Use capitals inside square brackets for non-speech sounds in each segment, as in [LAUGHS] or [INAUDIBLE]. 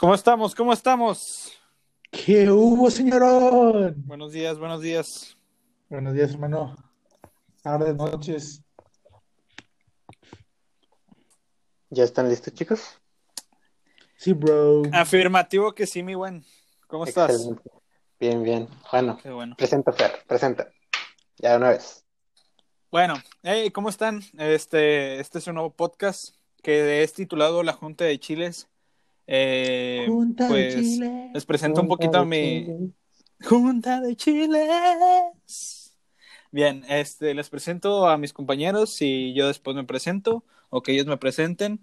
¿Cómo estamos? ¿Cómo estamos? ¿Qué hubo, señorón? Buenos días, buenos días. Buenos días, hermano. Tardes, noches. ¿Ya están listos, chicos? Sí, bro. Afirmativo que sí, mi buen. ¿Cómo estás? Excelente. Bien, bien. Bueno, Qué bueno. presenta, Fer, presenta. Ya de una vez. Bueno, hey, ¿cómo están? Este, este es un nuevo podcast que es titulado La Junta de Chiles. Eh, Junta de pues Chile. les presento un poquito mi Junta de Chiles. Bien, este, les presento a mis compañeros y yo después me presento o que ellos me presenten.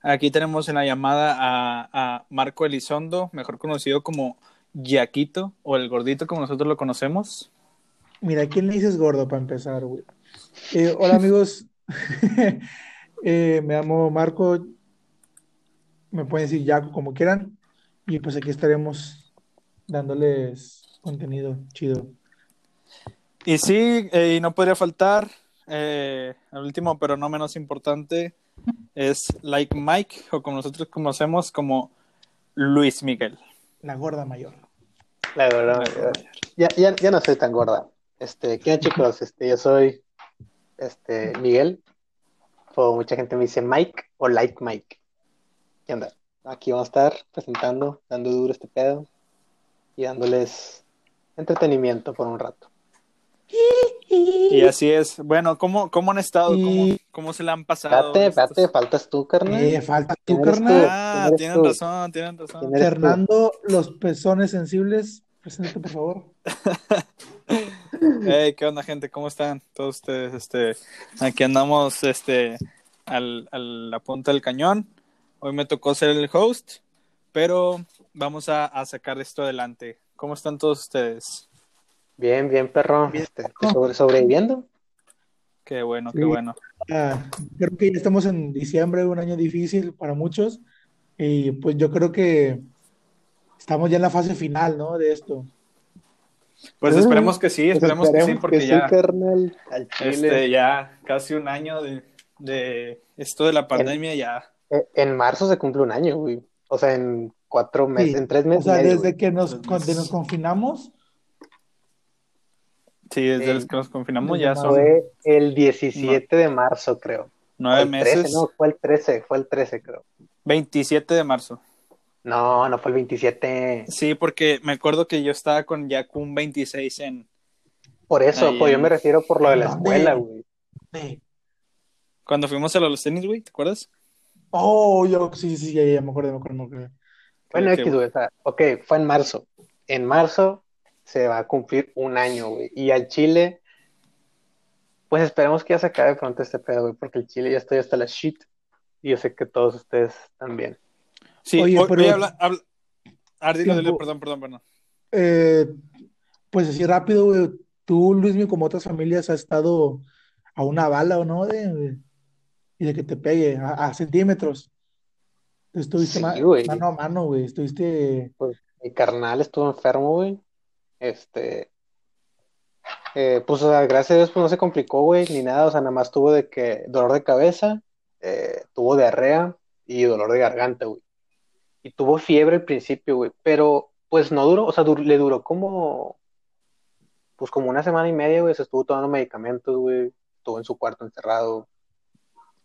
Aquí tenemos en la llamada a, a Marco Elizondo, mejor conocido como Yaquito o el gordito como nosotros lo conocemos. Mira, ¿a quién le dices gordo para empezar, güey? Eh, hola, amigos. [LAUGHS] Eh, me llamo Marco. Me pueden decir Jaco como quieran. Y pues aquí estaremos dándoles contenido chido. Y sí, eh, y no podría faltar, eh, el último pero no menos importante, es Like Mike, o como nosotros conocemos como Luis Miguel. La gorda mayor. La verdad, ya, ya, ya no soy tan gorda. Este, ¿qué onda, chicos? Este, yo soy este, Miguel. O mucha gente me dice Mike o Like Mike. ¿Qué onda? Aquí vamos a estar presentando, dando duro este pedo y dándoles entretenimiento por un rato. Y así es. Bueno, ¿cómo, cómo han estado? ¿Cómo, se la han pasado? Espérate, estos- espérate, faltas tú, carnal. Eh, falta tú, ¿Quién eres carnal. tú? Ah, ¿Quién eres tienen tú? razón, tienen razón. Fernando, los pezones sensibles. Preséntate, por favor. [LAUGHS] Hey, ¿qué onda, gente? ¿Cómo están todos ustedes? Este, aquí andamos, este, al, a la punta del cañón. Hoy me tocó ser el host, pero vamos a, a sacar esto adelante. ¿Cómo están todos ustedes? Bien, bien, perro. Este, sobre- sobreviviendo. Qué bueno, Sí. qué bueno. Ah, creo que ya estamos en diciembre, un año difícil para muchos. Y pues yo creo que estamos ya en la fase final, ¿no? De esto. Pues Mm, esperemos que sí, Pues esperemos que sí, porque ya, carnal, al chile. este, ya casi un año de, de esto de la pandemia ya. Eh, En marzo se cumple un año, güey. O sea, en cuatro meses, Sí. en tres O meses. y sea, medio, desde güey. que nos, cuando nos confinamos, Sí, desde los que nos confinamos ya son Fue el 17 de marzo, creo. O nueve el 13, meses. no, fue el 13, fue el 13, creo. 27 de marzo. No, no fue el 27. Sí, porque me acuerdo que yo estaba con ya con 26 en Por eso, Ahí pues yo me refiero por lo de la escuela, güey. sí. cuando fuimos a los tenis, güey, ¿te acuerdas? Oh, yo sí, sí, ya, ya me acuerdo, me acuerdo, me acuerdo. Bueno, X, güey, o sea, ok, fue en marzo. En marzo se va a cumplir un año, güey. Y al Chile, pues esperemos que ya se acabe pronto este pedo, güey, porque el Chile ya estoy hasta la shit. Y yo sé que todos ustedes también. Sí, Oye, pero- hoy habla, habla... Ah, dilo, dilo, Tiempo. perdón, perdón, perdón. Eh, pues así rápido, güey. Tú, Luismi, como otras familias, has estado a una bala, ¿o no? De, de- y de que te pegue a, a centímetros. Estuviste Sí, ma- güey. mano a mano, güey. Estuviste. Mi carnal estuvo enfermo, güey. Este, eh, pues, o sea, gracias a Dios, pues no se complicó, güey, ni nada. O sea, nada más tuvo de que dolor de cabeza, eh, tuvo diarrea y dolor de garganta, güey. Y tuvo fiebre al principio, güey, pero pues no duró, o sea, dur- le duró como, pues como una semana y media, güey. Se estuvo tomando medicamentos, güey. Estuvo en su cuarto encerrado.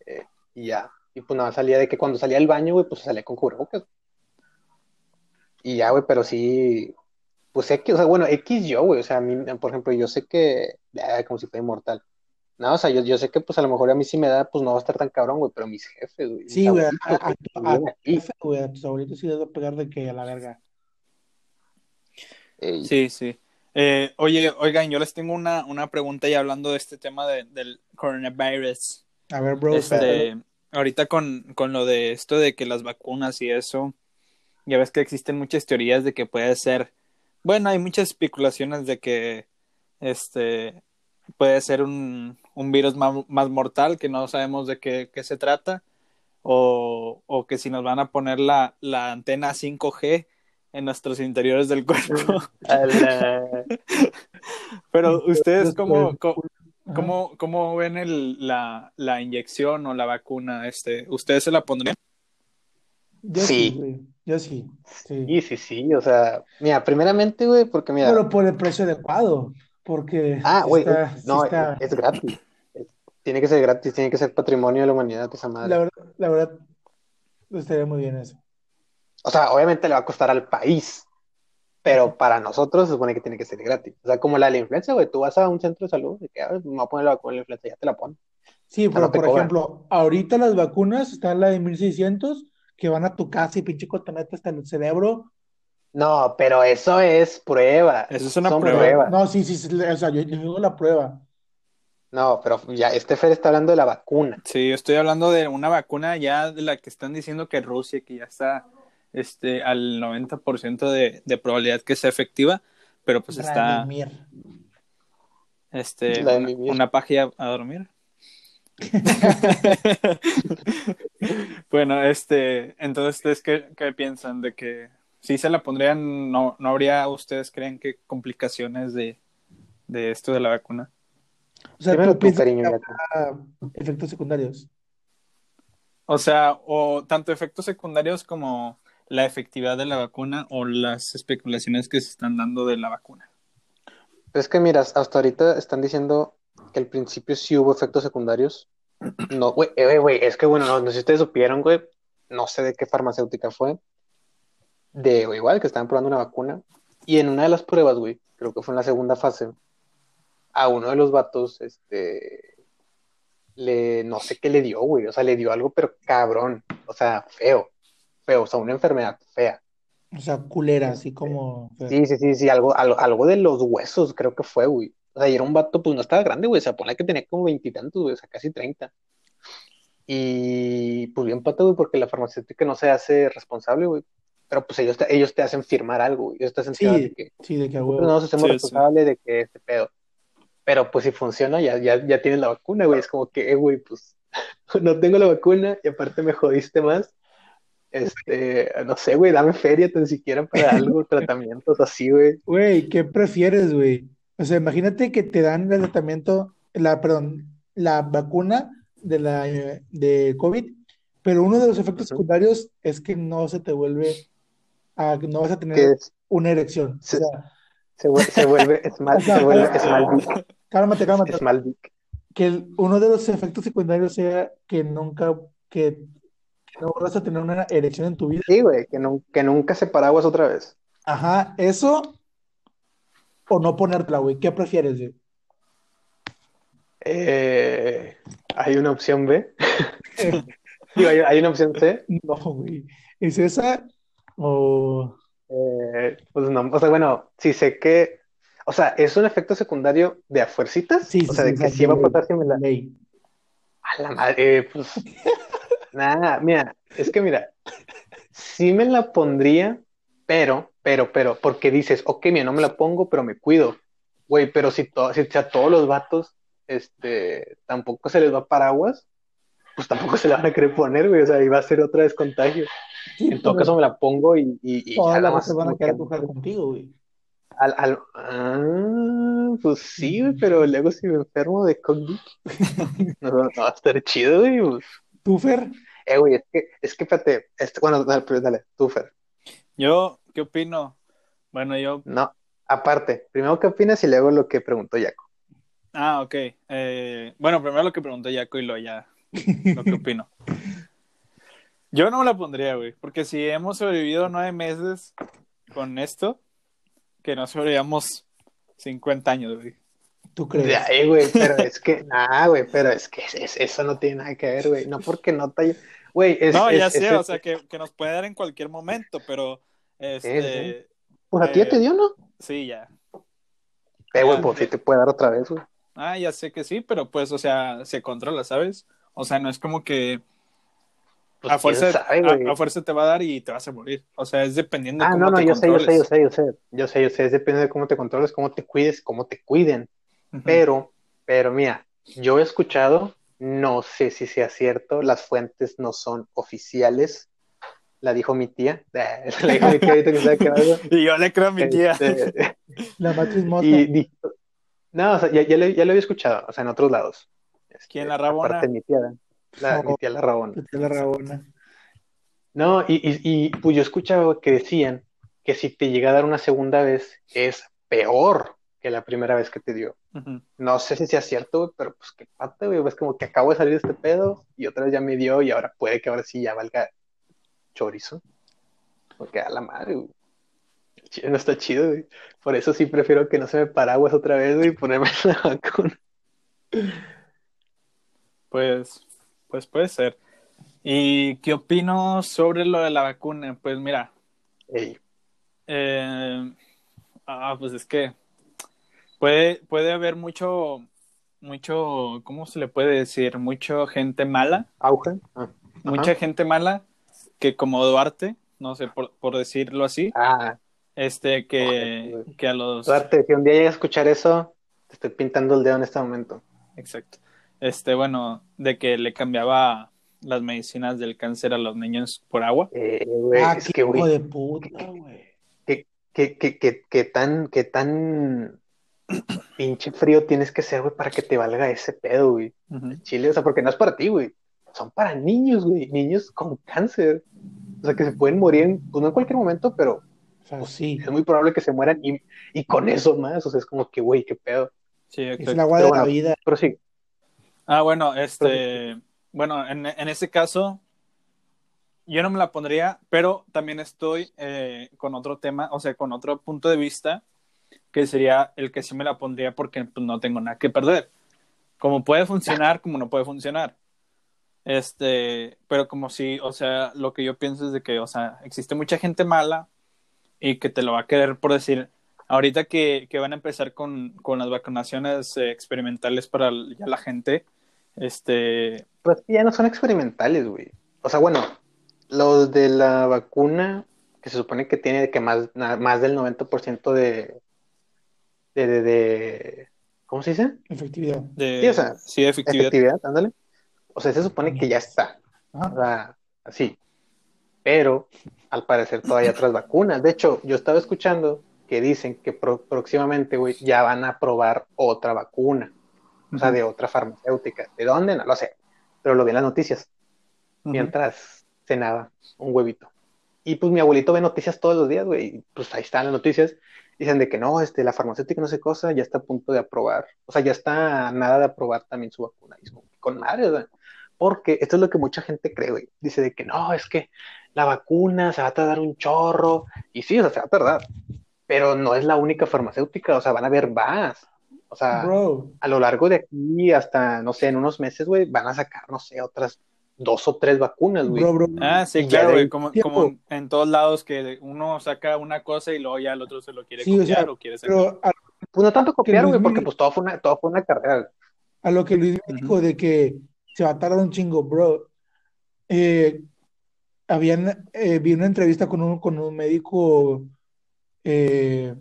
Eh, y ya. Y pues nada, salía de que cuando salía al baño, güey, pues salía con cubrebocas. Y ya, güey, pero sí, pues X, o sea, bueno, X yo, güey, o sea, a mí, por ejemplo, yo sé que, como si fuera inmortal. No, o sea, yo, yo sé que, pues, a lo mejor a mí sí me da, pues, no va a estar tan cabrón, güey, pero mis jefes, güey, Sí, güey. A, a- a- a- aquí, jefe, güey, a tus abuelitos sí les va a pegar de que a la verga. ey, Sí, sí. Eh, oye, oigan, yo les tengo una, una pregunta ya hablando de este tema de- del coronavirus. A ver, bro. Este, ahorita con, con lo de esto de que las vacunas y eso, ya ves que existen muchas teorías de que puede ser, bueno, hay muchas especulaciones de que este puede ser un, un virus más, más mortal que no sabemos de qué, qué se trata, o, o que si nos van a poner la, la antena 5G en nuestros interiores del cuerpo. [LAUGHS] [LAUGHS] Pero ustedes, ¿cómo, cómo. Cómo, cómo ven el, la, la inyección o la vacuna? Este, ¿Ustedes se la pondrían? Yo Sí. güey. Yo sí, sí. Sí, sí, sí, o sea, mira, primeramente, güey, porque mira, Pero por el precio adecuado, porque ah, sí güey, sí no, está- es, es gratis. Tiene que ser gratis, tiene que ser patrimonio de la humanidad esa madre. la verdad, la verdad, estaría muy bien eso. O sea, obviamente le va a costar al país, pero para nosotros se supone que tiene que ser gratis. O sea, como la de la influenza, güey, tú vas a un centro de salud, de que, ah, me voy a poner la vacuna de la influenza, ya te la ponen. Sí, pero no te por cobran. ejemplo, ahorita las vacunas, está la de 1600, que van a tu casa y pinche cotonete hasta el cerebro. No, pero eso es prueba. Eso es una Son prueba. pruebas. No, sí, sí, sí, o sea, yo, yo digo la prueba. No, pero ya, este Fer está hablando de la vacuna. Sí, yo estoy hablando de una vacuna ya de la que están diciendo que Rusia, que ya está este, al 90% de, de probabilidad que sea efectiva, pero pues está este, una, paja a dormir. [LAUGHS] bueno, este, entonces, ¿ustedes qué, qué piensan de que si se la pondrían, no, no habría, ustedes creen que complicaciones de, de esto de la vacuna? O sea, Dímelo tú cariño, efectos secundarios. O sea, o tanto efectos secundarios como la efectividad de la vacuna o las especulaciones que se están dando de la vacuna. Es que miras, hasta ahorita están diciendo que al principio sí hubo efectos secundarios. [CLEARS THROAT] No, güey, eh, güey, es que bueno, no, no sé si ustedes supieron, güey, no sé de qué farmacéutica fue, de güey, igual que estaban probando una vacuna, y en una de las pruebas, güey, creo que fue en la segunda fase, a uno de los vatos, este, le, no sé qué le dio, güey, o sea, le dio algo, pero cabrón, o sea, feo, feo, o sea, una enfermedad fea. O sea, culera, así como. Sí, sí, sí, sí, algo, algo, algo de los huesos creo que fue, güey. O sea, y era un vato, pues no estaba grande, güey, se pone que tenía como veintitantos, güey, o sea, casi treinta. Y pues bien pata, güey, porque la farmacéutica no se hace responsable, güey. Pero pues ellos te, ellos te hacen firmar algo, güey. Ellos te hacen Sí, firmar de que sí, de que nosotros huevo. no nos hacemos Sí, sí. responsables de que este pedo. Pero pues si funciona, ya, ya, ya tienes la vacuna, güey. Es como que, eh, güey, pues [LAUGHS] no tengo la vacuna y aparte me jodiste más. Este, no sé, güey, dame feria tan siquiera para [LAUGHS] algo, tratamientos así, güey. Güey, ¿qué prefieres, güey? O sea, imagínate que te dan el tratamiento, la, perdón, la vacuna de la eh, de COVID, pero uno de los efectos secundarios es que no se te vuelve a, no vas a tener es- una erección. O Sí. sea, se, vuel- se vuelve small, [LAUGHS] O sea, se vuelve small [LAUGHS] dick. cálmate, cálmate. Small dick. Que el- uno de los efectos secundarios sea que nunca, que no vas a tener una erección en tu vida. Sí, güey, que, nun- que nunca se paraguas otra vez. Ajá, eso o no ponértela, güey. ¿Qué prefieres, güey? Eh, hay una opción B. [LAUGHS] [LAUGHS] Digo, hay, hay una opción C. No, güey. ¿Es esa o Eh, pues no, o sea, bueno, sí sé que, o sea, es un efecto secundario de a fuercitas, Sí, o sea, sí, de que sí va a pasar si me la... ley? A la madre, eh, pues, [LAUGHS] nada, mira, es que mira, sí me la pondría, pero, pero, pero, porque dices, ok, mira, no me la pongo, pero me cuido, güey, pero si, to- si a todos los vatos, este, tampoco se les va paraguas, pues tampoco se la van a querer poner, güey, o sea, ahí va a ser otra vez contagio. Sí, En todo caso me la pongo y, y, y todas ya las más van a querer que- coger contigo, güey. al, al- ah, pues sí, güey, pero luego si me enfermo de COVID, [LAUGHS] no, no va a estar chido, güey. pues. ¿Tú, Fer? Eh, güey, es que, es que, espérate, este, bueno, dale, pues, dale, tú, Fer. Yo, ¿qué opino? Bueno, yo, No, aparte, primero qué opinas y luego lo que preguntó Jaco. ah, ok. Eh, bueno, primero lo que preguntó Jaco y luego ya lo que opino. [LAUGHS] Yo no me la pondría, güey, porque si hemos sobrevivido nueve meses con esto, que no sobrevivamos 50 años, güey. ¿Tú crees? De ahí, güey, pero es que, [LAUGHS] nah, güey, pero es que es- es- eso no tiene nada que ver, güey. No porque no te Güey, es. No, ya es- sé, es- o sea, que, que nos puede dar en cualquier momento, pero, este, Pues a ti ya eh, te dio, ¿no? sí, ya. Eh, güey, pues sí te puede dar otra vez, güey. Ah, ya sé que sí, pero pues, o sea, se controla, ¿sabes? O sea, no es como que Pues a, fuerza, sabe, a- fuerza te va a dar y te vas a morir. O sea, es dependiendo de Ah, cómo no, no, te yo sé, yo sé, yo sé, yo sé. Yo sé, yo sé, es depende de cómo te controles, cómo te cuides, cómo te cuiden. Pero, pero mira, yo he escuchado, no sé si sea cierto, las fuentes no son oficiales. La dijo mi tía. [LAUGHS] La dijo mi tía ahorita que estaba quedando. [LAUGHS] Y yo le creo a mi tía. Este, La matriz mota. y dijo, no, o sea, ya, ya, lo, ya lo había escuchado, o sea, en otros lados. Este, ¿Quién, la Rabona? aparte de mi tía, la, mi tía la Rabona. Tu tía la Rabona. No, y, y, y pues yo escuchaba que decían que si te llega a dar una segunda vez es peor que la primera vez que te dio. No sé si sea cierto, güey, pero pues qué pata, güey. Es como que acabo de salir de este pedo y otra vez ya me dio y ahora puede que ahora sí ya valga chorizo. Porque a la madre, güey. No está chido, güey. Por eso sí prefiero que no se me paraguas otra vez, güey, y ponerme [LAUGHS] la vacuna. Pues, pues puede ser. ¿Y qué opino sobre lo de la vacuna? Pues mira, eh, ah, pues es que puede, puede haber mucho, mucho, ¿cómo se le puede decir? Mucho gente mala, auge. Ah, mucha ajá. gente mala que como Duarte, no sé, por, por decirlo así, Ah, este, que, que a los, Duarte, si un día llegas a escuchar eso, te estoy pintando el dedo en este momento. exacto, este, bueno, de que le cambiaba las medicinas del cáncer a los niños por agua. Eh, güey, ah, es qué que, hijo de puta, güey. que, que, que, que, que tan, que tan pinche frío tienes que ser, güey, para que te valga ese pedo, güey. Chile, o sea, porque no es para ti, güey. Son para niños, güey. Niños con cáncer. O sea, que se pueden morir, en, pues no en cualquier momento, pero O sea, sí. es muy probable que se mueran y, y con eso más. O sea, es como que, güey, qué pedo. Sí, Es el agua de la vida. Pero sí, Ah, bueno, este, bueno, en, en ese caso, yo no me la pondría, pero también estoy eh, con otro tema, o sea, con otro punto de vista, que sería el que sí me la pondría porque pues, no tengo nada que perder. Como puede funcionar, como no puede funcionar. Este, pero como si, o sea, lo que yo pienso es de que, o sea, existe mucha gente mala y que te lo va a querer por decir, ahorita que, que van a empezar con, con las vacunaciones eh, experimentales para ya la gente, este, pues ya no son experimentales, güey. O sea, bueno, los de la vacuna, que se supone que tiene que más, más del 90% de, de, de, de- ¿cómo se dice? Efectividad. de, Sí, o sea, sí, efectividad. Efectividad, ándale. O sea, se supone que ya está. O Ajá. sea, así. Pero al parecer todavía hay otras vacunas. De hecho, yo estaba escuchando que dicen que pro- próximamente, güey, ya van a probar otra vacuna. O sea, de otra farmacéutica. ¿De dónde? No lo sé. Pero lo vi en las noticias mientras cenaba un huevito. Y pues mi abuelito ve noticias todos los días, güey. Pues ahí están las noticias. Dicen de que no, este, la farmacéutica no sé cosa, ya está a punto de aprobar. O sea, ya está a nada de aprobar también su vacuna. Y es como con madre, sea, Porque esto es lo que mucha gente cree, güey. Dice de que no, es que la vacuna se va a tardar un chorro. Y sí, o sea, se va a tardar. Pero no es la única farmacéutica, o sea, van a haber más. O sea, Bro, a lo largo de aquí hasta, no sé, en unos meses, güey, van a sacar, no sé, otras dos o tres vacunas, güey. bro, bro. Ah, sí, Y claro, güey, como, en todos lados que uno saca una cosa y luego ya el otro se lo quiere Sí, o copiar sea, o quiere sacar. Pero a, Pues no tanto copiar, güey, porque pues todo fue una, todo fue una carrera. a lo que Luis Ujú. dijo de que se va a tardar un chingo, bro. Eh, habían, eh, vi una entrevista con un, con un médico eh,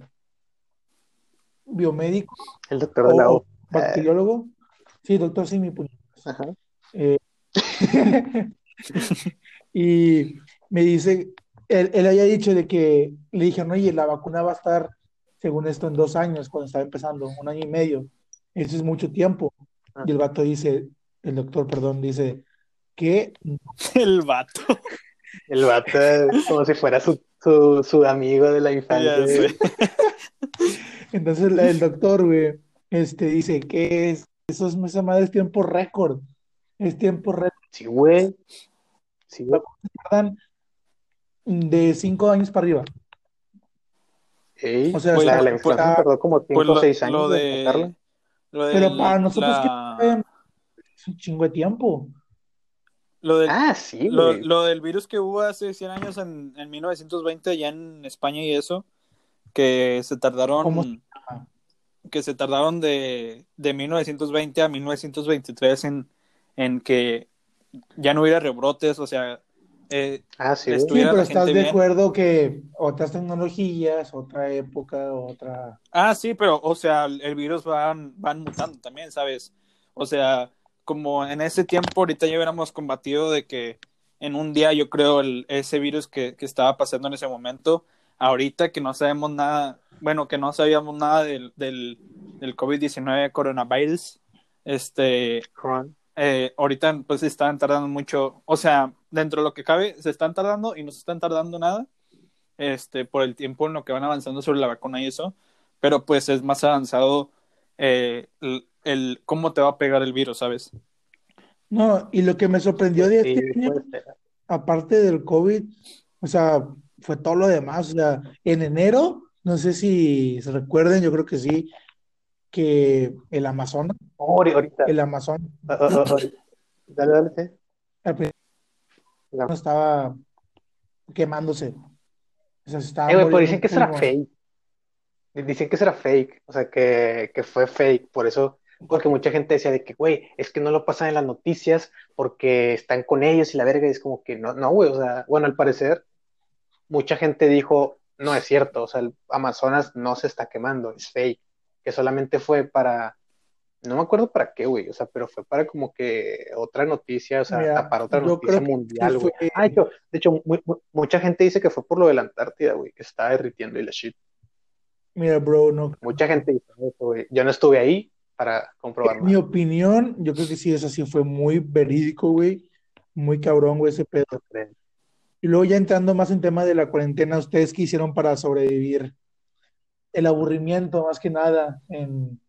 biomédico El doctor de la o O. bacteriólogo. Sí, doctor, sí, mi puñetazo. Ajá. Eh, [LAUGHS] y me dice, él, él había dicho de que le dijeron, oye, la vacuna va a estar, según esto, en dos años, cuando estaba empezando, un año y medio. Eso es mucho tiempo. Ah. Y el vato dice, el doctor, perdón, dice que [LAUGHS] El vato. El vato es como si fuera su, su, su amigo de la infancia. [LAUGHS] Entonces el doctor, güey, este, dice que es, eso es, esa madre es tiempo récord. Es tiempo récord. Sí, güey. Sí, güey. Tardan de cinco años para arriba. Ey, O sea, pues la, la inflación está- tardó como 5 Pues o lo, 6 años lo de. Lo de Pero para nosotros la- que es un chingo de tiempo. lo del, Ah, sí, lo, güey. lo del virus que hubo hace 100 años en, en 1920 allá en España y eso, que se tardaron. ¿Cómo que se tardaron de, de 1920 a 1923 en, en que ya no hubiera rebrotes, o sea, eh, Ah, sí. Sí, pero estás de bien. acuerdo que otras tecnologías, otra época, otra... Ah, sí, pero, o sea, el el virus van, van mutando también, ¿sabes? O sea, como en ese tiempo ahorita ya hubiéramos combatido de que en un día yo creo el, ese virus que, que estaba pasando en ese momento, ahorita que no sabemos nada, bueno, que no sabíamos nada del, del, del COVID-19 coronavirus, este, Juan. Eh, ahorita pues están tardando mucho, o sea, dentro de lo que cabe, se están tardando y no se están tardando nada, este, por el tiempo en lo que van avanzando sobre la vacuna y eso, pero pues es más avanzado eh, el, el cómo te va a pegar el virus, ¿sabes? No, y lo que me sorprendió de Sí, este año, aparte del COVID, o sea, fue todo lo demás. O sea, en enero, no sé si se recuerden, yo creo que sí, que el Amazonas, Ahori- ahorita. el Amazonas, Ah, ah, ah. Dale, dale, sí. principio La- estaba quemándose. O sea, se estaba Eh, pero dicen que pulmón. fake. Dicen que eso era fake, o sea, que, que fue fake, por eso, porque mucha gente decía de que, güey, es que no lo pasan en las noticias porque están con ellos y la verga, y es como que no, no, güey, o sea, bueno, al parecer, mucha gente dijo, no es cierto, o sea, el Amazonas no se está quemando, es fake, que solamente fue para, no me acuerdo para qué, güey, o sea, pero fue para como que otra noticia, o sea, Mira, tapar otra yo noticia mundial, güey. fue- Ah, hecho, de hecho, mu- mu- mucha gente dice que fue por lo de la Antártida, güey, que estaba derritiendo y la shit. Mira, bro, no. Mucha gente dice eso, güey. Yo no estuve ahí para comprobar En mi opinión, yo creo que sí, eso sí fue muy verídico, güey. Muy cabrón, güey, ese pedo. Y luego ya entrando más en tema de la cuarentena, ¿ustedes qué hicieron para sobrevivir? El aburrimiento, más que nada, en...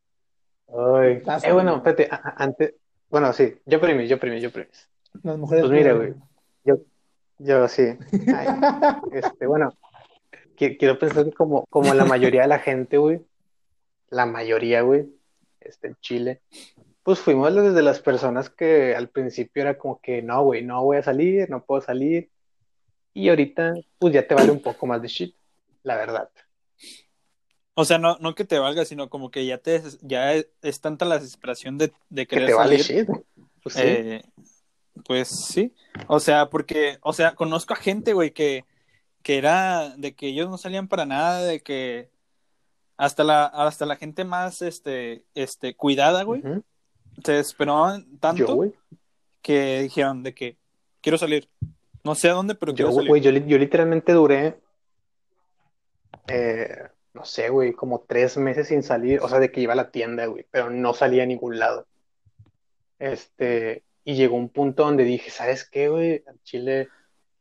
Ay. Eh, bueno, espérate, antes, bueno, sí, yo primero, yo primero, yo primero. Las mujeres. Pues mira, güey, yo, yo sí. Ay, [LAUGHS] este, bueno, qui- quiero pensar que como, como la mayoría de la gente, güey, la mayoría, güey, este, en Chile, pues fuimos desde las personas que al principio era como que, no, güey, no voy a salir, no puedo salir, y ahorita, pues ya te vale un poco más de shit, la verdad. O sea, no, no que te valga, sino como que ya te ya es tanta la desesperación de, de Que querer te vale salir. shit. Pues sí. Eh, pues sí. O sea, porque, o sea, conozco a gente, güey, que, que era de que ellos no salían para nada, de que hasta la, hasta la gente más este, este, cuidada, güey, se desesperaban tanto que dijeron de que quiero salir. No sé a dónde, pero Yo, quiero salir. güey, yo, yo literalmente duré, eh, no sé, güey, como tres meses sin salir, o sea, de que iba a la tienda, güey, pero no salía a ningún lado. Este, y llegó un punto donde dije, ¿sabes qué, güey? Al Chile.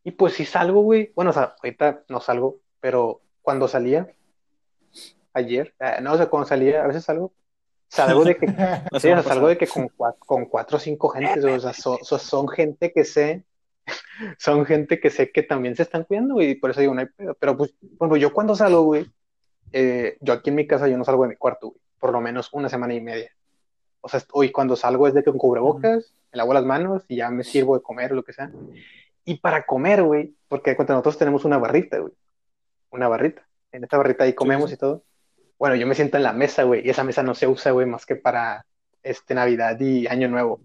Y pues sí salgo, güey. Bueno, o sea, ahorita no salgo, pero cuando salía, ayer, eh, no, o sea, cuando salía, a veces salgo, salgo de que [LAUGHS] Sí, o sea, salgo de que con, cua- con cuatro o cinco gentes, o sea, son, son- son gente que sé, [LAUGHS] son gente que sé que también se están cuidando, güey, y por eso digo, no hay pedo. Pero pues, bueno, yo cuando salgo, güey, eh, yo aquí en mi casa, yo no salgo de mi cuarto, güey, por lo menos una semana y media. O sea, hoy cuando salgo es de que con cubrebocas, me lavo las manos y ya me sirvo de comer o lo que sea. Y para comer, güey, porque de cuenta, nosotros tenemos una barrita, güey, una barrita. En esta barrita ahí comemos sí. y todo. Bueno, yo me siento en la mesa, güey, y esa mesa no se usa, güey, más que para este Navidad y Año Nuevo.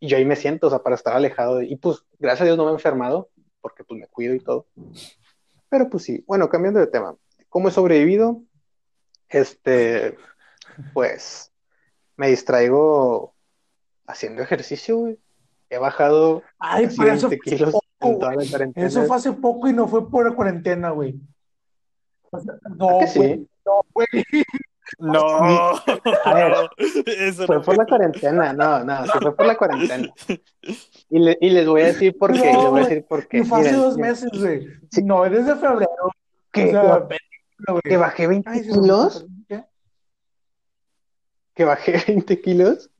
Y yo ahí me siento, o sea, para estar alejado de... Y pues, gracias a Dios no me he enfermado, porque pues me cuido y todo. Pero pues sí, bueno, cambiando de tema. ¿Cómo he sobrevivido? Este, pues, me distraigo haciendo ejercicio, güey. He bajado Ay, pero eso 20 fue kilos poco, en toda la cuarentena. Eso fue hace poco y no fue por la cuarentena, güey. O sea, no, güey, no, güey. [LAUGHS] No, [LAUGHS] A ver, [LAUGHS] eso Fue no por la cuarentena, no, no, sí fue por la cuarentena. Y, le- y les voy a decir por qué, No, les voy a decir por qué. Y fue hace dos meses, güey. Sí. No, desde febrero. que, O sea, que- güey. bajé 20 Ay, se me kilos, ¿Qué? que bajé 20 [LAUGHS] kilos.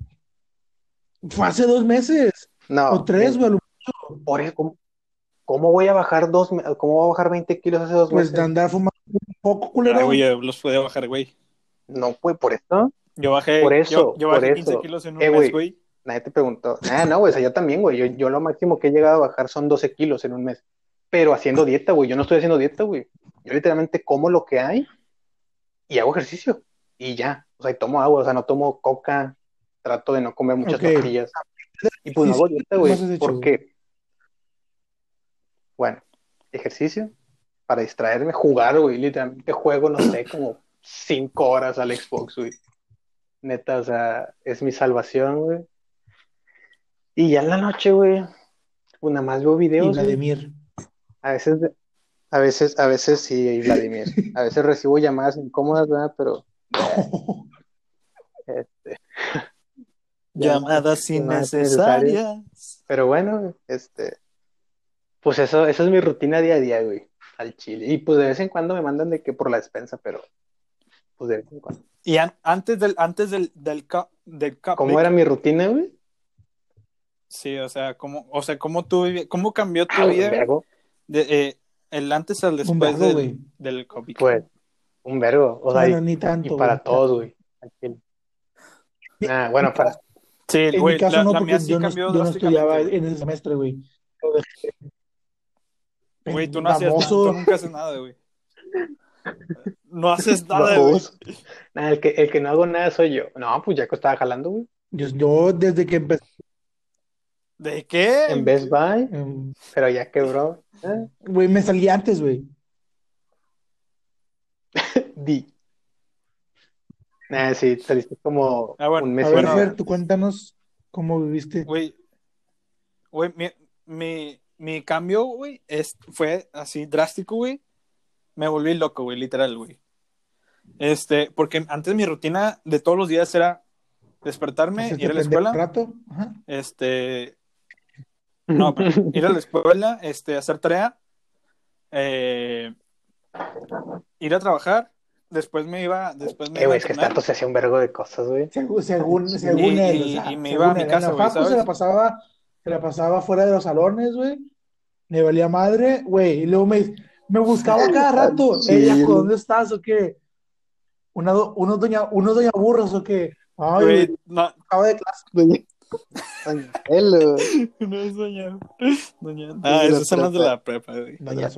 Fue hace dos meses. No, o tres, miren, güey. por eso, ¿cómo, cómo voy a bajar dos, cómo voy a bajar 20 kilos hace dos Pues de meses? andar fumando un poco, culero. Ay, güey, yo los pude bajar, güey. No, pues por eso, Yo bajé, Por eso, yo, yo bajé por 15 eso. kilos en un Eh, mes, güey. güey. nadie te preguntó. Ah, no, güey, o sea, yo también, güey. Yo, yo lo máximo que he llegado a bajar son 12 kilos en un mes. Pero haciendo dieta, güey. Yo no estoy haciendo dieta, güey. Yo literalmente como lo que hay y hago ejercicio. Y ya. O sea, y tomo agua, o sea, no tomo coca. Trato de no comer muchas Ok. tortillas. Y pues no hago dieta, güey. hecho, Porque, bueno, ejercicio para distraerme, jugar, güey. Literalmente juego, no sé, como 5 horas al Xbox, güey. Neta, o sea, es mi salvación, güey. Y ya en la noche, güey, pues nada más veo Y videos. Vladimir. A veces, a veces, a veces sí, Vladimir. A veces recibo llamadas incómodas, ¿verdad? Pero, [LAUGHS] este, [LAUGHS] Llamadas innecesarias. Pero bueno, este, pues eso, eso es mi rutina día a día, güey, al chile. Y pues de vez en cuando me mandan de que por la despensa, pero pues de vez en cuando. Y an- antes del, antes del, del, cup- del cup ¿Cómo era mi rutina, güey? Sí, o sea, ¿cómo, o sea, cómo tú cómo cambió tu Ah, vida vergo, de, eh, el antes al Un después vergo, del, COVID? pues, un vergo. O sea, Bueno, y, ni tanto. y para todos, güey. Ah, bueno, para, Sí, En güey, mi caso la, no, porque yo no, yo estudiaba güey. en ese semestre, güey. Güey, tú no hacías nada, tú nunca haces nada, güey. No haces [LAUGHS] nada, güey. Nah, el que, el que no hago nada soy yo. No, pues ya que estaba jalando, güey. Yo, yo desde que empecé, ¿De qué? En Best Buy, pero ya quebró. Ah, güey, me salí antes, güey. [LAUGHS] Di. Nah, sí, saliste como Ah, bueno, un mes A ver, bueno. medio. Fer, tú cuéntanos cómo viviste. Güey, güey, mi, mi, mi cambio, güey, es, fue así drástico, güey. Me volví loco, güey, literal, güey. Este, porque antes mi rutina de todos los días era despertarme, ir a la escuela, un rato. Ajá. este, no, pero [LAUGHS] ir a la escuela, este, hacer tarea, eh, ir a trabajar, después me iba, después me Eh, iba a güey, es que. Status se hacía un vergo de cosas, güey. Según, según, según Y- él, y- o sea, y me iba a mi él. casa, güey, facu se ¿sabes? la pasaba, se la pasaba fuera de los salones, güey. Me valía madre, güey. Y luego me, me buscaba [LAUGHS] cada rato. Ella, ¿dónde estás o qué? Una, unos doña, unos doña burros o qué. Ay, Güey, güey, no, acaba de clase. Hello. [LAUGHS] no es doña, doña, ah, esas son las de la prepa, güey. Doña.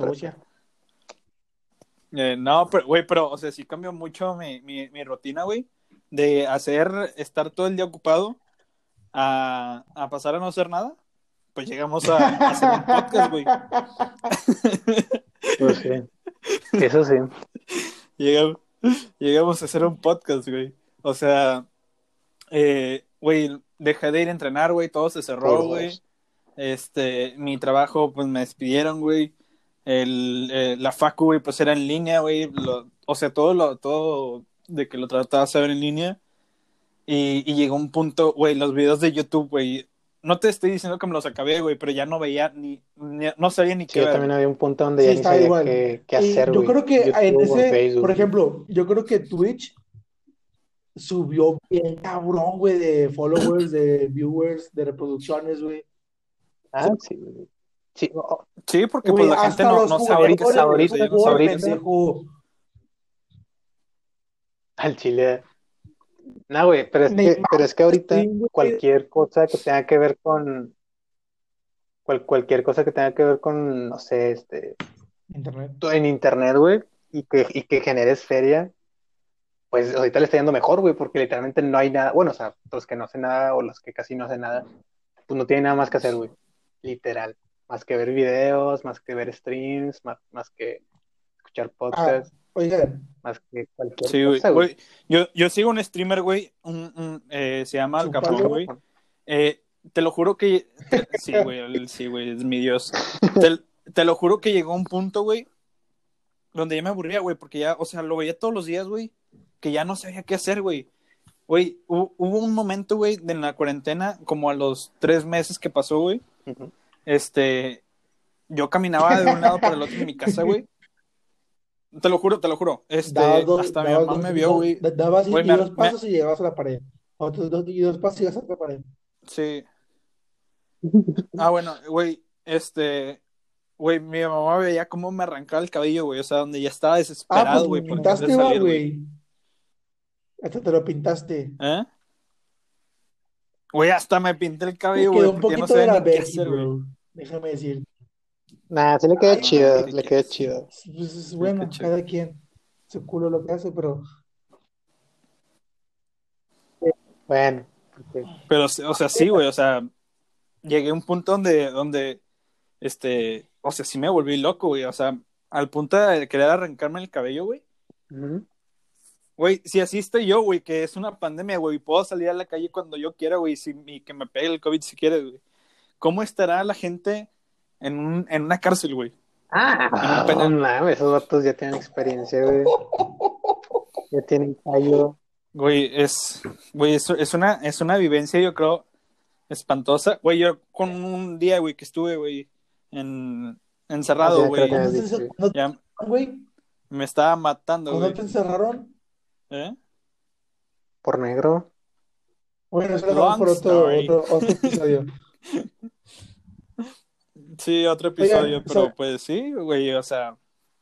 Eh, no, pero, güey, pero, o sea, sí cambió mucho mi, mi, mi rutina, güey, de hacer, estar todo el día ocupado a, a pasar a no hacer nada. Pues llegamos a, a hacer un podcast, güey. Pues sí. Eso sí. [LAUGHS] Llegamos, llegamos a hacer un podcast, güey. O sea, eh, güey, dejé de ir a entrenar, güey, todo se cerró, güey. Este, mi trabajo, pues me despidieron, güey. El, eh, la facu, güey, pues era en línea, güey. O sea, todo lo, todo de que lo trataba de hacer en línea. Y, y llegó un punto, güey, los videos de YouTube, güey. No te estoy diciendo que me los acabé, güey, pero ya no veía ni, ni- no sabía ni Sí, qué yo ver. también había un punto donde Sí, ya ni sabía qué, qué hacer, yo güey. creo que en YouTube o ese, Facebook. por ejemplo, yo creo que Twitch subió bien cabrón, güey, de followers, de viewers, de reproducciones, güey. Ah, sí, güey. Sí, porque Güey, pues la gente no, no güey. ahorita- no qué ahorita- al chile. No, güey, pero es que, pero es que ahorita sí, cualquier cosa que tenga que ver con cual- cualquier cosa que tenga que ver con, no sé, este, Internet. en internet, güey, y que, y que generes feria, pues ahorita le está yendo mejor, güey, porque literalmente no hay nada, bueno, o sea, los que no hacen nada o los que casi no hacen nada, pues no tienen nada más que hacer, güey, literal, más que ver videos, más que ver streams, más, más que escuchar podcasts, Oigan, más que cualquier Sí, cosa, güey. Güey, Yo, yo sigo un streamer, güey, un- un, eh, se llama Al Capone, güey. Eh, te lo juro que... te- sí, güey, sí, güey, es mi dios. Te, te lo juro que llegó un punto, güey, donde ya me aburría, güey, porque ya, o sea, lo veía todos los días, güey, que ya no sabía qué hacer, güey. Güey, hu- hubo un momento, güey, de en la cuarentena, como a los tres meses que pasó, güey, este, yo caminaba de un lado para el otro en mi casa, güey. Te lo juro, te lo juro. Este, dos, hasta mi mamá dos- me vio, güey. dabas y, Güey, y me- dos me- pasos y llegabas a la pared. Otros dos y dos pasos y llegas a la pared. Sí. Ah, bueno, güey, este, güey, mi mamá veía cómo me arrancaba el cabello, güey, o sea, donde ya estaba Ah, desesperado, pues güey, pintaste, querer va, salir, güey. Hasta te lo pintaste. ¿Eh? Güey, hasta me pinté el cabello, güey, un porque no poquito de la güey. Déjame decir. Nah, sí le queda Ay, chido, no, le queda chido. Pues es bueno, cada quien su culo lo que hace, pero Bueno, porque- Pero, o sea, sí, güey, o sea, llegué a un punto donde, donde, este, o sea, sí me volví loco, güey, o sea, al punto de querer arrancarme el cabello, güey. ujú. Güey, si así estoy yo, güey, que es una pandemia, güey, y puedo salir a la calle cuando yo quiera, güey, si, y que me pegue el COVID si quieres, güey. ¿Cómo estará la gente en, un, en una cárcel, güey? Ah, no mames, esos vatos ya tienen experiencia, güey. Ya tienen callo. Güey, es, güey, es, es una, es una vivencia, yo creo, espantosa. Güey, yo con un día, güey, que estuve, güey, en, encerrado, creo güey, que- ¿Cuándo te, no ya güey? me estaba matando, ¿Cuándo güey. te encerraron? ¿Eh? Por negro. Bueno, eso lo por otro, otro, otro episodio. [LAUGHS] Sí, otro episodio, Oigan, pero so- pues sí, güey, o sea,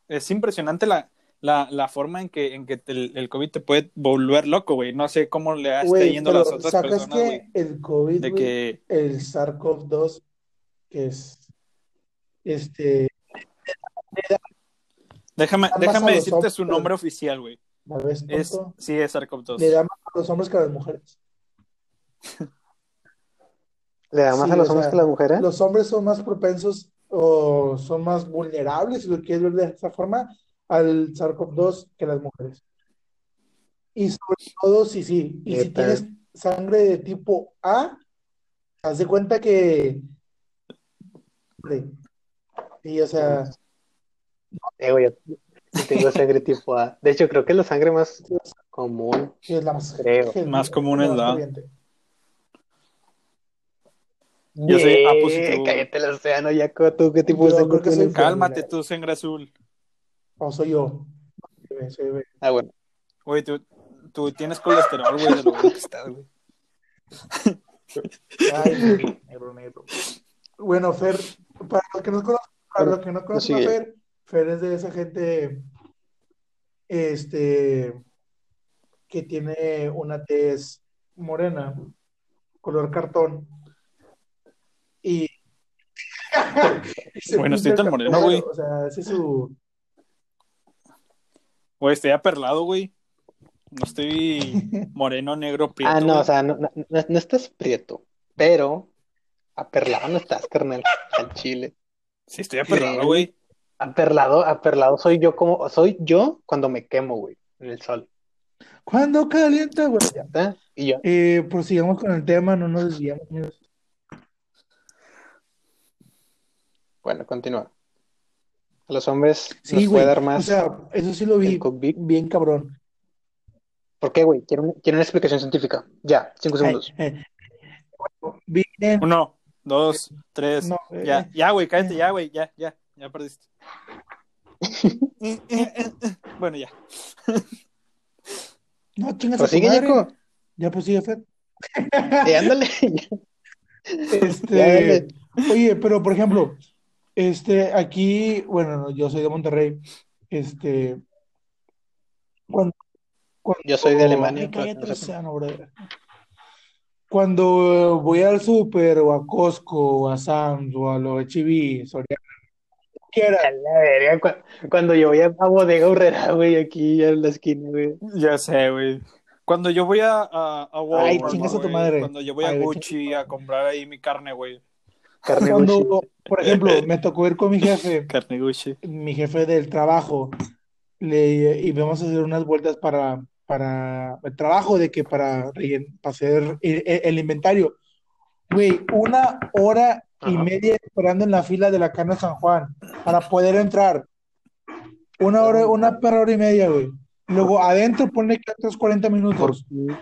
es impresionante la, la, la forma en que, en que el, el COVID te puede volver loco, güey. No sé cómo le está Güey, yendo a las otras sacas personas, que güey. el COVID, De güey, que, el SARS-CoV-2, que es este, déjame, déjame decirte su nombre oficial, güey. ¿La ves, Es, sí, es SARS-CoV-2. Le da más a los hombres que a las mujeres. ¿Le da más Sí, a los hombres sea, que a las mujeres? Los hombres son más propensos o son más vulnerables, si lo quieres ver de esa forma, al SARS-CoV-2 que las mujeres. Y sobre todo, sí, sí. Y si tienes sangre de tipo A, haz de cuenta que. Sí, o sea, Eh, güey, yo tengo sangre tipo A. De hecho, creo que es la sangre más común. sí es la más, Creo. Más común es la. Yo soy A positivo. Cállate el océano, Yaco. ¿Tú qué tipo de sangre soy? Cálmate tú, sangre azul. O soy yo. Soy soy. Ah, bueno. Güey, tú, tú tienes colesterol, güey, de lo bueno que estás, güey. Ay, negro, negro. Bueno, Fer, para los que no conocen, para los que no conocen a. Fer, Fer es de esa gente este que tiene una tez morena, color cartón. Y, [LAUGHS] Bueno, estoy tan moreno, güey. O sea, ese es su. Güey, estoy aperlado, güey. No estoy [LAUGHS] moreno, negro, prieto. Ah, no, güey. o sea, no, no, no- no estás prieto, pero aperlado no estás, carnal, al chile. Sí, estoy aperlado, güey. Aperlado, aperlado soy yo como, soy yo cuando me quemo, güey, en el sol. Cuando calienta, bueno, ya. ¿está? Y yo, Eh, prosigamos con el tema, no nos desviamos. amigos. bueno, continúa. A los hombres Sí, nos güey. puede dar O más sea, eso sí lo vi bien cabrón. ¿Por qué, güey? Quiero, un- quiero una explicación científica. Ya, cinco segundos. Eh, eh. Uno, dos, tres. No, eh, Ya, ya, güey, cállate, ya, güey, ya, ya, ya perdiste. Eh, eh, eh, bueno, ya. [LAUGHS] No, chingas a Prosigue, madre. Yaco. Ya pues sigue, Fer. Eh, ándale. [LAUGHS] Este, Ya, oye, pero por ejemplo, este, aquí, bueno, no, yo soy de Monterrey. Este, cuando, cuando- Yo soy de Alemania. Cuando voy al súper o a Costco o a Sam's o a lo H-E-B, Soriana, quiera, A la verga, cu- Cuando yo voy a, a Bodega Urrera, güey, aquí en la esquina, güey. Ya sé, güey. Cuando yo voy a, a, a Ay, Walmart, chingas a tu madre. Cuando yo voy a Ay, Gucci a comprar ahí mi carne, güey. Carne cuando, Gucci. por ejemplo, [LAUGHS] me tocó ir con mi jefe, Carne Gucci. mi jefe del trabajo, le, y vamos a hacer unas vueltas para, para el trabajo, de que para, para hacer el- el inventario. Güey, una hora y Ajá. media esperando en la fila de la Cana San Juan para poder entrar. Una hora, una perra hora y media, güey. Luego adentro pone que otros 40 ¿Por minutos, güey.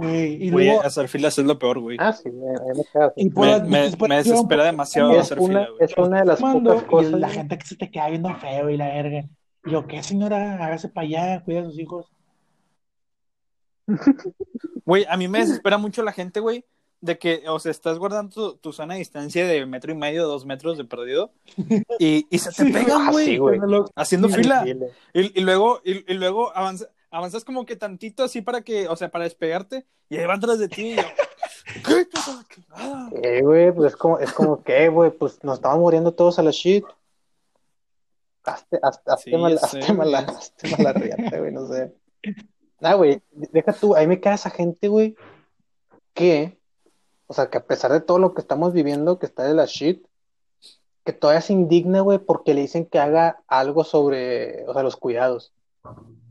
Y Güey, luego, hacer filas es lo peor, güey. Ah, sí, me, me Me, me, me desespera demasiado Es hacer una, fila, güey. es una de las pocas y cosas. la gente que se te queda viendo feo y la verga. Y yo, ¿qué señora? Hágase para allá, cuida a sus hijos. Güey, a mí me desespera mucho la gente, güey, de que, o sea, estás guardando tu, tu sana distancia de metro y medio, dos metros de perdido, [LAUGHS] y, y se te Sí, pegan, ah, güey, sí, güey. haciendo Sí, fila. Y, y luego, y, y luego avanza- avanzas como que tantito así para que, o sea, para despegarte, y ahí van tras de ti, y yo, [LAUGHS] ¿qué? Eh, güey, pues es como, es como que, güey, pues nos estamos muriendo todos a la shit. Hazte, hazte, hazte Sí, sé, hazte mala, hazte mala riata, güey, no sé. [LAUGHS] Ah, güey, deja tú, ahí me queda esa gente, güey, que, o sea, que a pesar de todo lo que estamos viviendo, que está de la shit, que todavía se indigna, güey, porque le dicen que haga algo sobre, o sea, los cuidados.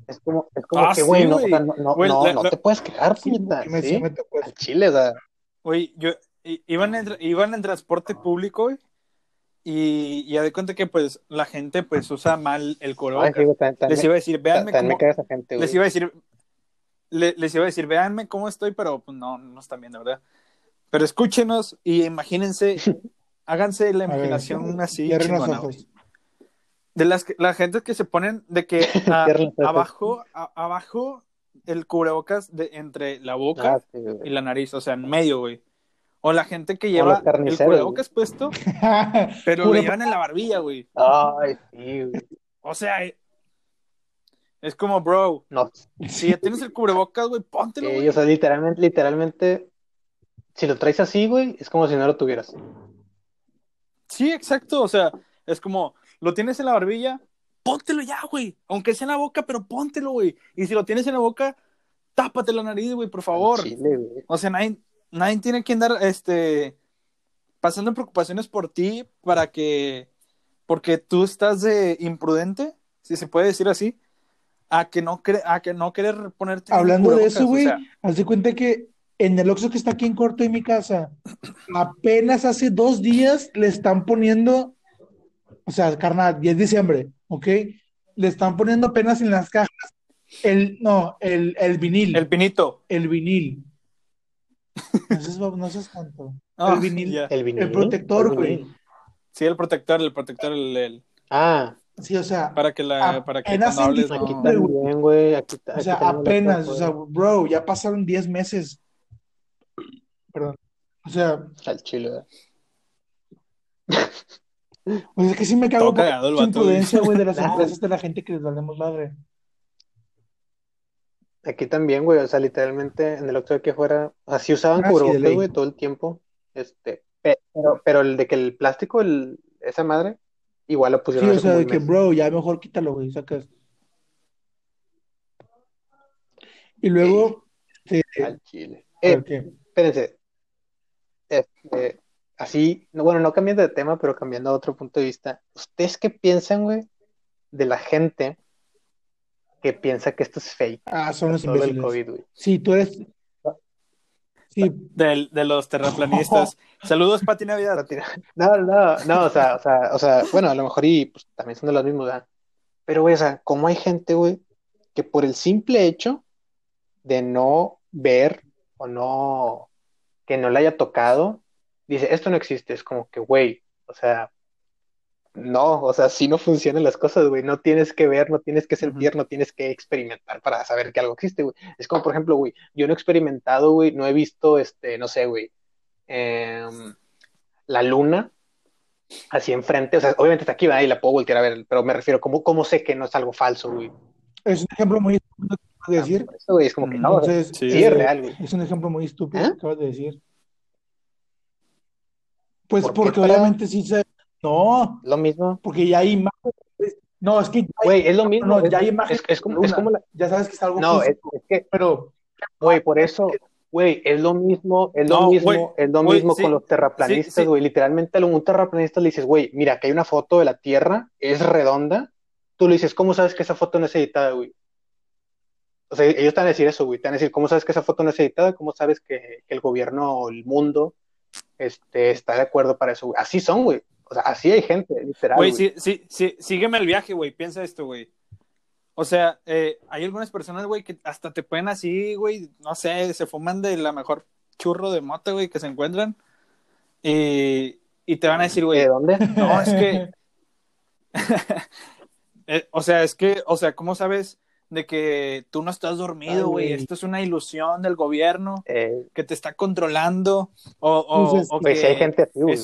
Es como, es como Ah, que, sí, güey, no, o sea, no, no, no, la- no la- te puedes quejar, Sí, puñeta, me- ¿sí? me eso. Al chile, o sea, Güey, yo iban en, iban en transporte público, güey, Y, y ya de cuenta que pues la gente pues usa mal el también- les iba a decir, véanme cómo, gente, les iba a decir, le- les iba a decir, véanme cómo estoy, pero pues no, no están viendo, ¿verdad? Pero escúchenos y imagínense, [LAUGHS] háganse la ver, imaginación así. chingona. De las que, la gente que se ponen de que [LAUGHS] a- abajo, a- abajo el cubrebocas de entre la boca Ah, sí, y la nariz, o sea, en medio, güey. O la gente que lleva el cubrebocas puesto, [LAUGHS] pero lo llevan en la barbilla, güey. Ay, sí, güey. O sea, es como, bro, No, si ya tienes el cubrebocas, güey, póntelo, sí, güey. o sea, literalmente, literalmente, si lo traes así, güey, es como si no lo tuvieras. Sí, exacto, o sea, es como, lo tienes en la barbilla, póntelo ya, güey. Aunque sea en la boca, pero póntelo, güey. Y si lo tienes en la boca, tápate la nariz, güey, por favor. Chile, güey. O sea, nadie, nadie tiene que andar, este, pasando preocupaciones por ti para que, porque tú estás de imprudente, si se puede decir así, a que no, cre a que no querer ponerte Hablando de eso, o güey, sea, haz de cuenta que en el Oxxo que está aquí en corto de mi casa, apenas hace dos días le están poniendo, o sea, carnal, 10 de diciembre, ¿ok? Le están poniendo apenas en las cajas el, no, el, el vinil, el pinito. el vinil. No seas, no seas tonto. Ah, El vinil. El vinil. El protector, güey. Sí, el protector, el protector, el, el- Ah, Sí, o sea, para que la, para que hables aquí no... también, güey. Aquí, o aquí sea, apenas, o sea, bro, ya pasaron 10 meses. Perdón. O sea, Al chile, güey. [LAUGHS] pues es que sí me cago la vato, imprudencia, güey, de las [LAUGHS] empresas de la gente que les valemos madre. Aquí también, güey, o sea, literalmente en el Oxxo de aquí afuera, o sea, sí usaban Ah, sí, cubrebocas, güey, todo el tiempo, este, pe- pero, pero el de que el plástico, el, esa madre, igual lo Sí, pusieron o hace sea, de que, mes. bro, ya mejor quítalo, güey, sacas. Y luego, este, Al chile. Eh, espérense, este, así, no, bueno, no cambiando de tema, pero cambiando a otro punto de vista, ¿ustedes qué piensan, güey, de la gente que piensa que esto es fake, Ah, son los todo el imbéciles. COVID, güey? Sí, tú eres. Sí, de los terraplanistas. [LAUGHS] Saludos, Pati Navidad. No, no, no, o sea, o sea, o sea, bueno, a lo mejor y pues, también son de los mismos, ¿verdad? Pero, güey, o sea, ¿cómo hay gente, güey, que por el simple hecho de no ver o no, que no le haya tocado, dice, esto no existe? Es como que, güey, o sea, no, o sea, así no funcionan las cosas, güey, no tienes que ver, no tienes que sentir, no tienes que experimentar para saber que algo existe, güey. Es como, por ejemplo, güey, yo no he experimentado, güey, no he visto, este, no sé, güey, em, la luna así enfrente, o sea, obviamente está aquí, ¿verdad? Y la puedo voltear a ver, pero me refiero, ¿cómo, cómo sé que no es algo falso, güey? Es un ejemplo muy estúpido que acabas de decir. Eso, güey, es como que no, Entonces, sí, sí es real. Es un ejemplo muy estúpido ¿Eh? que acabas de decir. Pues ¿Por qué porque para- obviamente sí se. No, Lo mismo, porque ya hay imágenes. No, es que ya hay, güey, es lo mismo, no, es, ya hay imágenes. es- es como, es como la, Ya sabes que es algo no, es, físico, es que, pero güey, por eso, güey, es lo mismo, es lo No, mismo, es lo mismo con los terraplanistas, sí, sí. güey, literalmente a un terraplanista le dices, güey, mira, que hay una foto de la Tierra, es redonda, tú le dices, ¿cómo sabes que esa foto no es editada, güey? O sea, ellos te van a decir eso, güey, te van a decir, ¿cómo sabes que esa foto no es editada? ¿Cómo sabes que, que el gobierno o el mundo este, está de acuerdo para eso, güey? Así son, güey. O sea, así hay gente, literal. Güey, güey. sí, sí, sí, sígueme el viaje, güey. Piensa esto, güey. O sea, eh, hay algunas personas, güey, que hasta te pueden así, güey, no sé, se fuman de la mejor churro de mota, güey, que se encuentran. Y, y te van a decir, güey, ¿De dónde? no, es que. [LAUGHS] Eh, o sea, es que, o sea, ¿cómo sabes de que tú no estás dormido, güey? Esto es una ilusión del gobierno Eh, que te está controlando. O, o, Pues es o que sí hay gente así, güey.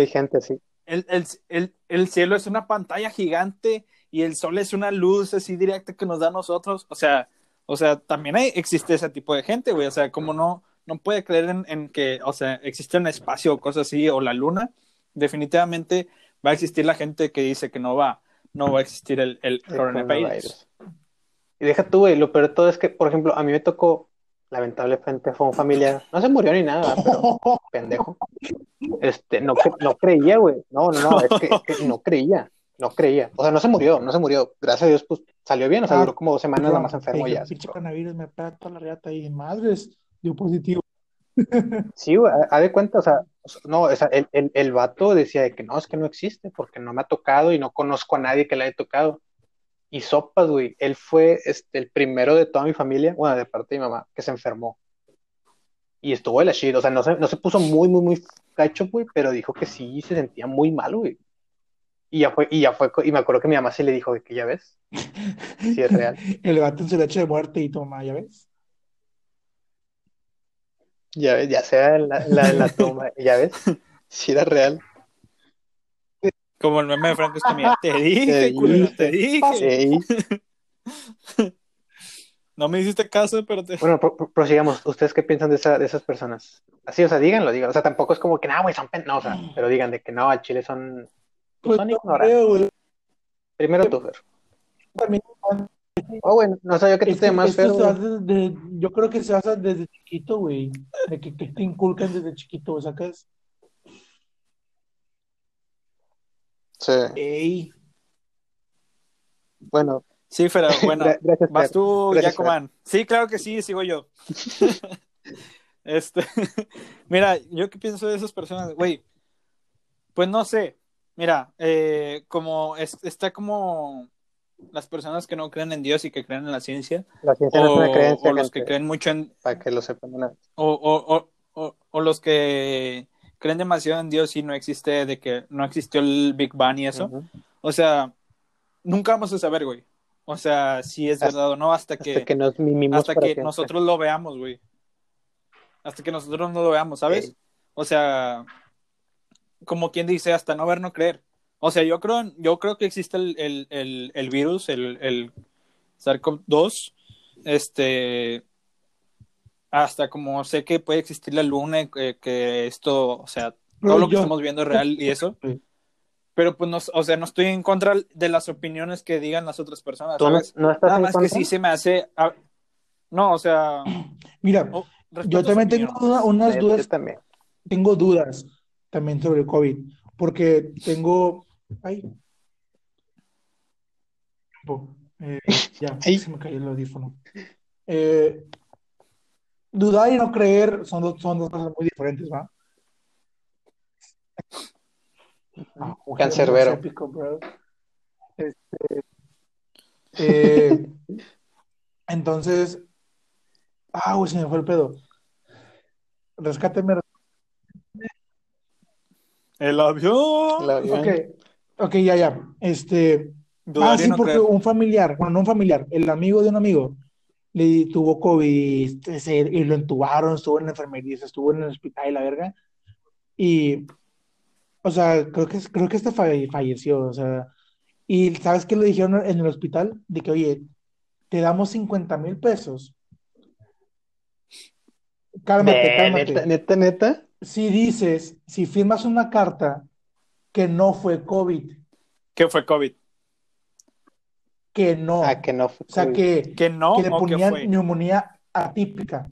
hay gente así. el, el, el, el cielo es una pantalla gigante y el sol es una luz así directa que nos da a nosotros. O sea, o sea, también hay, existe ese tipo de gente, güey. O sea, como no, no puede creer en, en que, o sea, existe un espacio o cosas así, o la luna, definitivamente va a existir la gente que dice que no va, no va a existir el, el El coronavirus. coronavirus. Y deja tú, güey, lo peor de todo es que, por ejemplo, a mí me tocó, lamentablemente fue un familiar, no se murió ni nada, pero [LAUGHS] pendejo. Este, no, no creía, güey. No, no, no, es que, es que no creía, no creía. O sea, no se murió, no se murió. Gracias a Dios, pues salió bien, o sea, Ah, duró como dos semanas nada más enfermo y ya. Pinche coronavirus me pega toda la reata ahí. Madres, dio positivo. [LAUGHS] Sí, güey, haz de cuenta, o sea, no, o sea, el, el, el vato decía de que no, es que no existe, porque no me ha tocado y no conozco a nadie que le haya tocado. Y sopas, güey, él fue este, el primero de toda mi familia, bueno, de parte de mi mamá, que se enfermó. Y estuvo de la shit, o sea, no se, no se puso muy, muy, muy cacho, güey, pero dijo que sí se sentía muy mal, güey. Y ya fue, y ya fue, y me acuerdo que mi mamá sí le dijo que ya ves, sí es real. [LAUGHS] El vato en su lecho de muerte y toma, ¿ya ves? Ya ves, ya sea en la, la, en la [LAUGHS] toma, ya ves, sí era real. Como el meme de Franco Escamilla. Te dije, Te culero, dije. te dije. Sí. [LAUGHS] No me hiciste caso, pero te... Bueno, pro- pro- prosigamos. ¿Ustedes qué piensan de, esa, de esas personas? Así, o sea, díganlo, díganlo. O sea, tampoco es como que, no, güey, son pen... No, o sea, pero digan de que no, al chile son... Pues son no ignorantes. Primero tú, Fer. Oh, güey, no sabía que tú te güey. hace desde- yo creo que se hace desde chiquito, güey. De que, que te inculcan desde chiquito, ¿sacas? Sí. Ey, Bueno, Sí, pero [LAUGHS] bueno, gra- gracias, vas tú, Gracias, Jacoban. Sí, claro que sí, sigo yo. [LAUGHS] Este, [LAUGHS] mira, yo qué pienso de esas personas, güey. Pues no sé. Mira, eh, como es- está como las personas que no creen en Dios y que creen en la ciencia, La ciencia o, no es una creencia, o los que creen mucho en, para que lo sepan una vez. o, o, o, o, o los que creen demasiado en Dios y no existe, de que no existió el Big Bang y eso. O sea, nunca vamos a saber, güey. O sea, si es Hasta- verdad o no, hasta que, Hasta que nos hasta que nosotros lo veamos, güey. Hasta que nosotros no lo veamos, ¿sabes? O sea, como quien dice, hasta no ver, no creer. O sea, yo creo, yo creo que existe el, el, el, el virus, el, el SARS-CoV-2, este, hasta como sé que puede existir la luna, eh, que esto, o sea, todo lo que estamos viendo es real y eso. [LAUGHS] Sí. Pero pues no, o sea, no estoy en contra de las opiniones que digan las otras personas, ¿Tú no, ¿sabes? no estás Nada en más que sí se me hace... ah, No, o sea... [CLEARS THROAT] mira, oh, yo también tengo una- unas Eh, dudas yo también. tengo dudas también sobre el COVID, porque tengo, ay, eh, ya, Ay. se me cayó el audífono. Eh, dudar y no creer son dos, son dos cosas muy diferentes, ¿va? Ah, güey, Cancerbero. es épico, bro. Este, eh, entonces, ah, güey, se me fue el pedo. Rescáteme, El avión. El avión. Ok, ok, ya, ya. Este, Dudar ah, sí, no porque creer. un familiar, bueno, no un familiar, el amigo de un amigo le tuvo COVID se- y lo entubaron, estuvo en la enfermería, estuvo en el hospital y la verga. Y, o sea, creo que, creo que hasta falle- falleció, o sea, y ¿sabes qué le dijeron en el hospital? De que, oye, te damos 50 mil pesos. Cálmate, cálmate. neta, neta, neta. Si dices, si firmas una carta que no fue COVID, ¿Qué fue COVID? que no, Ah, que no fue o sea, que, ¿Que no que le que ponían neumonía atípica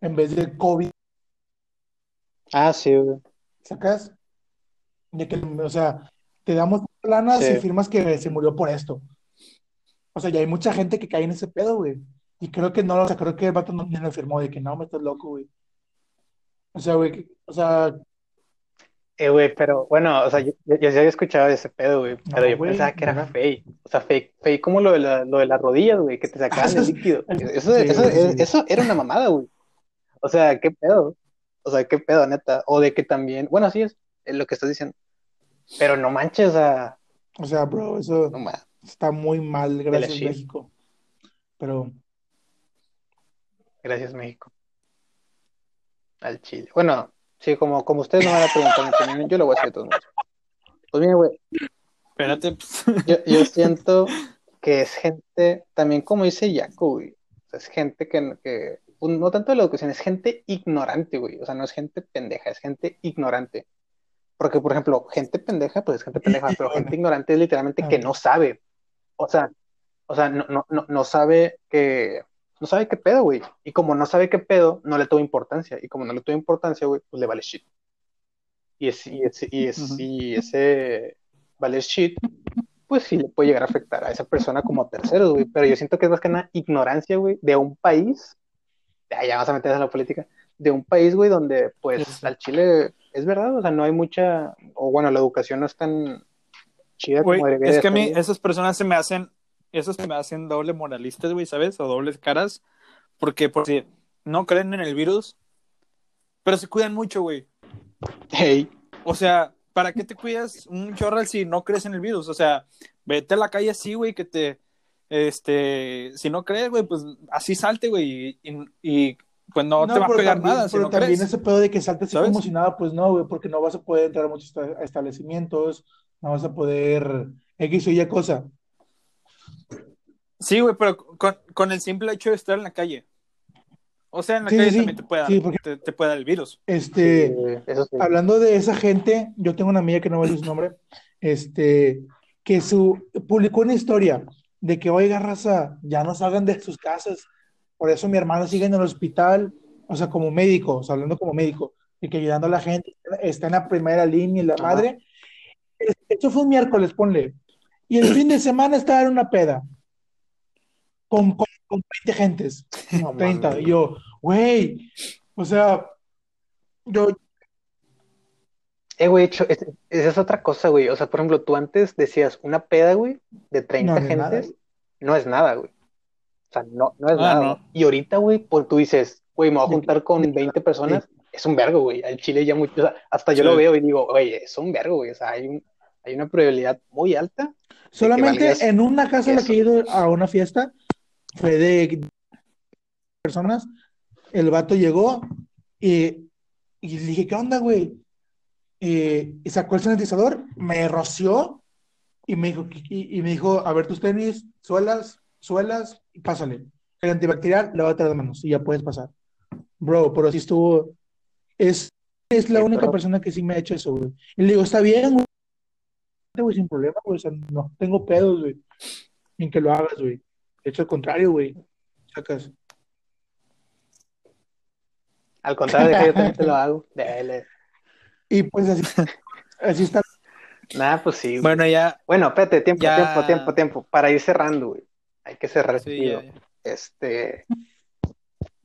en vez de COVID, Ah, sí, güey. ¿sacas? De que, o sea, te damos lana Sí. si firmas que se murió por esto. O sea, ya hay mucha gente que cae en ese pedo, güey. Y creo que no, o sea, creo que el vato no, ni lo firmó, de que no, me estás loco, güey. O sea, güey, o sea, Eh, güey, pero bueno, o sea, yo, yo, yo había escuchado ese pedo, güey, No, pero yo pensaba que era no. fake. O sea, fake, fake como lo de, la, lo de las rodillas, güey, que te sacaban Eso el líquido. Eso, sí, eso, sí. eso era una mamada, güey. O sea, ¿qué pedo? O sea, ¿qué pedo, neta? O de que también, bueno, sí es, es lo que estás diciendo. Pero no manches, o sea, o sea, bro, eso no está muy mal, gracias. México. Pero, Gracias, México. Al Chile. Bueno, sí, como, como ustedes no van a preguntar mi opinión, yo lo voy a hacer de todos modos. Pues mira, güey, Espérate. Yo, yo siento que es gente, también como dice Jaco, güey, o sea, es gente que, que, pues, no tanto de la educación, es gente ignorante, güey, o sea, no es gente pendeja, es gente ignorante. Porque, por ejemplo, gente pendeja, pues es gente pendeja, pero gente ignorante es literalmente que no sabe, o sea, o sea, no, no, no, no sabe que, no sabe qué pedo, güey, y como no sabe qué pedo, no le tuvo importancia, y como no le tuvo importancia, güey, pues le vale shit. Y, es, y, ese, y, es, Ujú. y ese vale shit, pues sí le puede llegar a afectar a esa persona como terceros, güey. Pero yo siento que es más que nada ignorancia, güey, de un país, ya, ya vas a meterse en la política, de un país, güey, donde pues Sí, al Chile es verdad, o sea, no hay mucha, o bueno, la educación no es tan chida como debería es que a mí esas personas se me hacen, esos se me hacen doble moralistas, güey, ¿sabes? O dobles caras. Porque por si no creen en el virus, pero se cuidan mucho, güey. Hey, O sea, ¿para qué te cuidas un chorral si no crees en el virus? O sea, vete a la calle así, güey, que te, este, si no crees, güey, pues así salte, güey, y, pues no, te va a pegar también- nada si pero no también crees. ese pedo de que saltes así ¿Sabes? como si nada, pues no, güey, porque no vas a poder entrar a muchos esta- establecimientos, no vas a poder X o Y cosa. Sí, güey, pero con, con el simple hecho de estar en la calle. O sea, en la Sí, calle sí, también te puede, dar, Sí, porque- te, te puede dar el virus. Este, sí, eso sí. hablando de esa gente, yo tengo una amiga que no voy a decir su nombre, este, que su, publicó una historia de que, oiga, raza, ya no salgan de sus casas, por eso mi hermano sigue en el hospital, o sea, como médico, o sea, hablando como médico, y que ayudando a la gente, está en la primera línea y la Ajá. madre. Esto fue un miércoles, ponle. Y el fin de semana estaba en una peda, con, con, con 20 gentes, no, No 30, mames. y yo, güey, o sea, yo, Eh, güey, es- esa es otra cosa, güey. O sea, por ejemplo, tú antes decías una peda, güey, de 30 No, no es nada, gentes, no es nada, güey. O sea, no, no es Ah, nada. Y ahorita, güey, pues tú dices, güey, me voy a juntar con de- 20 personas, es un vergo, güey. Al Chile ya mucho, o sea, hasta yo Sí. lo veo y digo, oye, es un vergo, güey. O sea, hay un, hay una probabilidad muy alta. Solamente en una casa en la que he ido a una fiesta, fue de personas, el vato llegó y, y le dije, ¿qué onda, güey? Eh, y sacó el sanitizador, me roció y me dijo, y, y me dijo, a ver tus tenis, suelas, suelas, y pásale. El antibacterial traer de manos y ya puedes pasar. Bro, pero sí estuvo, es, es la Sí, única pero- persona que sí me ha hecho eso, güey. Y le digo, está bien, güey, sin problema, güey, o sea, no tengo pedos, güey, en que lo hagas, güey. De hecho, al contrario, güey, sacas. Al contrario, [LAUGHS] de que yo también te lo hago. Dale. Y pues así, así está. Nada, pues sí. güey. Bueno, ya, Bueno, espérate, tiempo, Ya. tiempo, tiempo, tiempo. Para ir cerrando, güey. Hay que cerrar sí, chido. ya, ya. Este,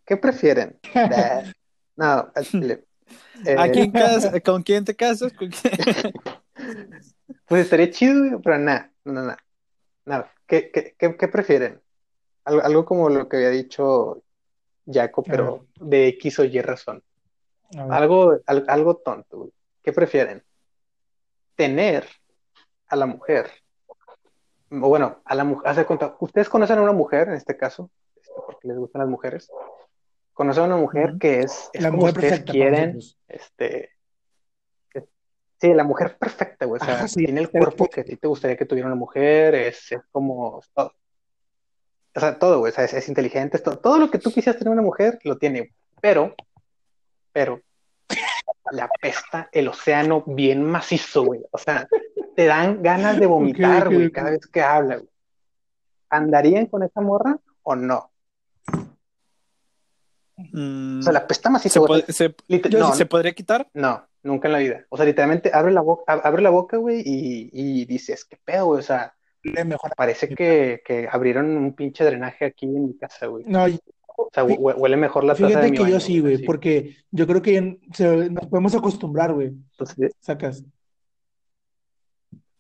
¿qué prefieren? [LAUGHS] No, al chile. Eh, ¿A quién cas- [LAUGHS] ¿Con quién te casas? ¿Con quién? Pues estaría chido, güey, pero nada, no, no, no. Nada. ¿Qué, qué, qué, qué prefieren? Algo, como lo que había dicho Jaco, pero de X o Y razón. Algo, al- algo tonto, güey. ¿Qué prefieren? Tener a la mujer, o bueno, a la mujer, hace cuenta, ustedes conocen a una mujer, en este caso, este, porque les gustan las mujeres, conocen a una mujer que es, es La como mujer ustedes perfecta quieren, este, sí, la mujer perfecta, güey, o sea, Ajá, sí. tiene el cuerpo que a ti te gustaría que tuviera una mujer, es, es como, todo. O sea, todo, güey, o sea, es, es inteligente, es todo, todo lo que tú quisieras tener una mujer, lo tiene, pero, pero, le apesta el océano bien macizo, güey, o sea, te dan ganas de [LAUGHS] vomitar, güey, cada vez que habla, güey. ¿Andarían con esa morra o no? Mm, O sea, la apesta macizo, ¿se, yo no, ¿se podría quitar? no, nunca en la vida. O sea, literalmente abre la boca, abre la boca, güey, y, y dices, ¿qué pedo, güey? O sea, Le mejora. parece que, que abrieron un pinche drenaje aquí en mi casa, güey. No, O sea, hue- huele mejor la taza de fíjate mi que yo baño, sí, güey, porque yo creo que se- nos podemos acostumbrar, güey. Entonces, Sacas.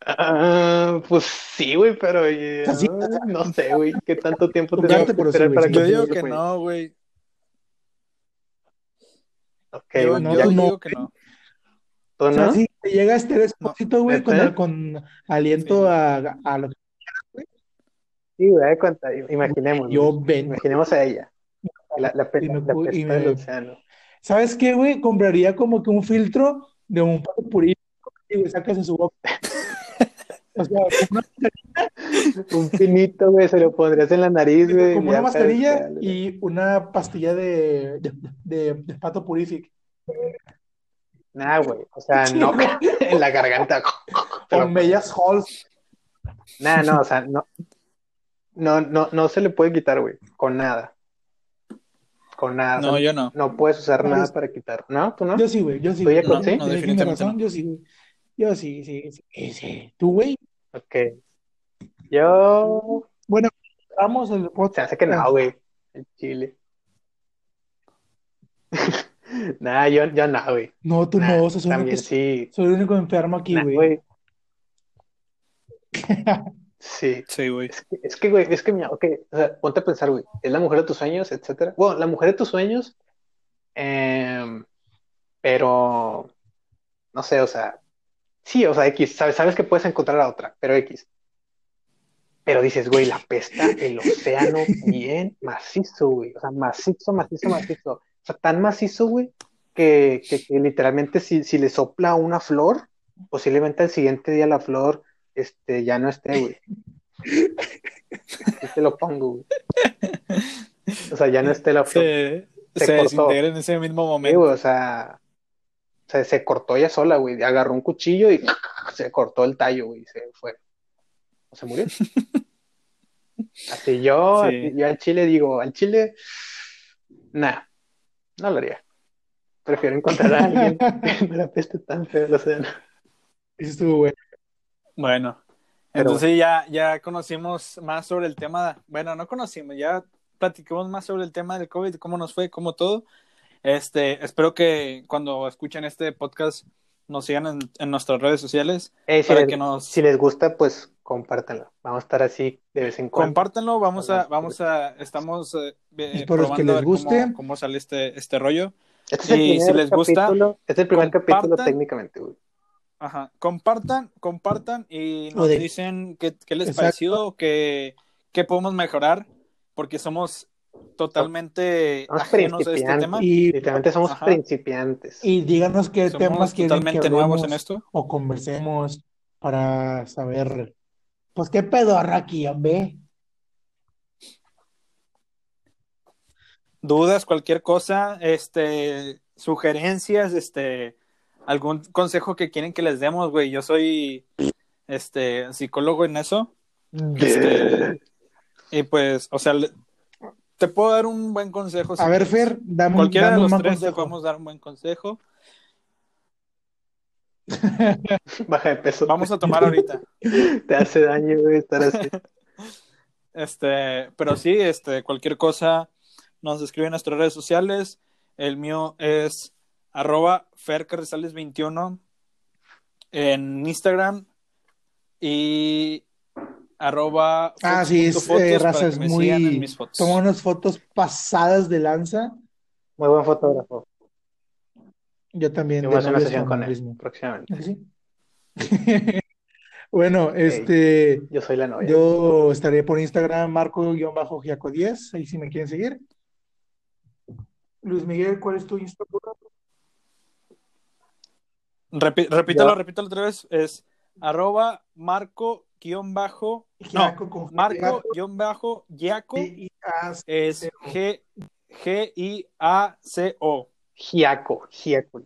ah, pues sí, güey, pero eh, O sea, sí, ah, no sé, güey, qué tanto tiempo Yo- tenemos que sí, esperar güey, para sí. Yo que digo que no, güey. Ok, Yo, güey, no, yo no. digo que no. ¿Tú O sea, no? si te llega este despósito, güey, con, ¿Neta? con aliento Sí. a, a lo que Sí, güey, cuenta, imaginemos, yo güey. ven. Imaginemos a ella. La, la, pe- me la pesta del océano. ¿Sabes qué, güey? Compraría como que un filtro de un pato purito y, güey, sacas en su boca. O sea, una, Un pinito, güey, se lo pondrías en la nariz, güey. como una mascarilla y una pastilla de, de, de, de pato purific. Nah, güey, o sea, Sí, no, [LAUGHS] [LAUGHS] en la garganta. Con medias halls. Nah, no, o sea, no. No, no, no se le puede quitar, güey. Con nada. Con nada. No, o sea, yo no. no puedes usar No, nada es- para quitar. ¿No? ¿Tú no? Yo sí, güey, yo sí. ¿Tú ya sí? No, tienes definitivamente razón, no. Yo sí, güey. Yo sí, sí, sí, sí, sí. ¿Tú, güey? Ok. Yo. Bueno, vamos al Se hace que no, güey. El chile. [LAUGHS] [LAUGHS] Nah, yo, yo no, güey. No, tú Nah, no, o sea, soy, el también sí. soy el único enfermo aquí, Nah, güey. güey. [LAUGHS] Sí. Sí, güey. Es que, es que, güey, es que, mira, ok, o sea, ponte a pensar, güey, es la mujer de tus sueños, etcétera. Bueno, la mujer de tus sueños, em, pero, no sé, o sea, sí, o sea, X, sabes, sabes que puedes encontrar a otra, pero X. Pero dices, güey, la pesta el océano bien macizo, güey, o sea, macizo, macizo, macizo. Sea, tan macizo, güey, que, que, que literalmente si, si le sopla una flor, posiblemente al siguiente día la flor, este, ya no esté, güey. Así te lo pongo, güey. O sea, ya no esté la flor. Se, Se se desintegra en ese mismo Sí, momento. güey, o sea, o sea, se cortó ella sola, güey. Agarró un cuchillo y se cortó el tallo, güey, y se fue. O se murió. [LAUGHS] Así yo, Sí. así yo al chile digo, al chile, nah, no lo haría. Prefiero encontrar a alguien [LAUGHS] que no la peste tan feo el océano. Eso estuvo bueno. Bueno, Pero entonces ya, ya conocimos más sobre el tema. Bueno, no conocimos, ya platicamos más sobre el tema del COVID, cómo nos fue, cómo todo. Este, espero que cuando escuchen este podcast nos sigan en, en nuestras redes sociales Eh, si, para les, que nos si les gusta, pues compártanlo. Vamos a estar así de vez en cuando. compártanlo. Vamos a, vamos a, estamos eh, eh, Espero que probando a les ver guste. cómo, cómo sale este, este rollo. Este es el y primer si les gusta, capítulo, este es el primer capítulo técnicamente, güey. Ajá, compartan, compartan y nos de- dicen qué, qué les Exacto. pareció, qué, qué podemos mejorar, porque somos totalmente Somos ajenos a este tema. Y, Literalmente somos Ajá. principiantes. y díganos qué Somos temas quieren que totalmente nuevos en esto. o conversemos para saber, pues qué pedorra aquí, hombre. Dudas, cualquier cosa, este, sugerencias, este, algún consejo que quieren que les demos, güey. Yo soy, este, psicólogo en eso. Este, y pues, o sea, te puedo dar un buen consejo. si A ver. Fer, dame, un- Cualquiera de dame los tres te consejo. podemos dar un buen consejo. [LAUGHS] Baja de peso. Vamos a tomar ahorita. [LAUGHS] Te hace daño, güey, estar así. [LAUGHS] Este, pero sí, este, cualquier cosa nos escribe en nuestras redes sociales. El mío es arroba fercarrizales21 en Instagram y arroba Ah, sí, es fotos eh, para raza, que es me sigan en muy. mis fotos. Toma unas fotos pasadas de lanza. Muy buen fotógrafo. Yo también, Yo de voy a hacer una sesión con él mismo. próximamente. ¿Ah, sí? [LAUGHS] Bueno, este, Yo soy la novia. yo estaré por Instagram, marco-giaco10, ahí si me quieren seguir. Luis Miguel, ¿cuál es tu Instagram? Repi- repítalo, repítalo otra vez. Es arroba marco guion bajo, no, Giaco con marco guion bajo yaco G-I-A- es G G I A C O. Giaco, Giaco.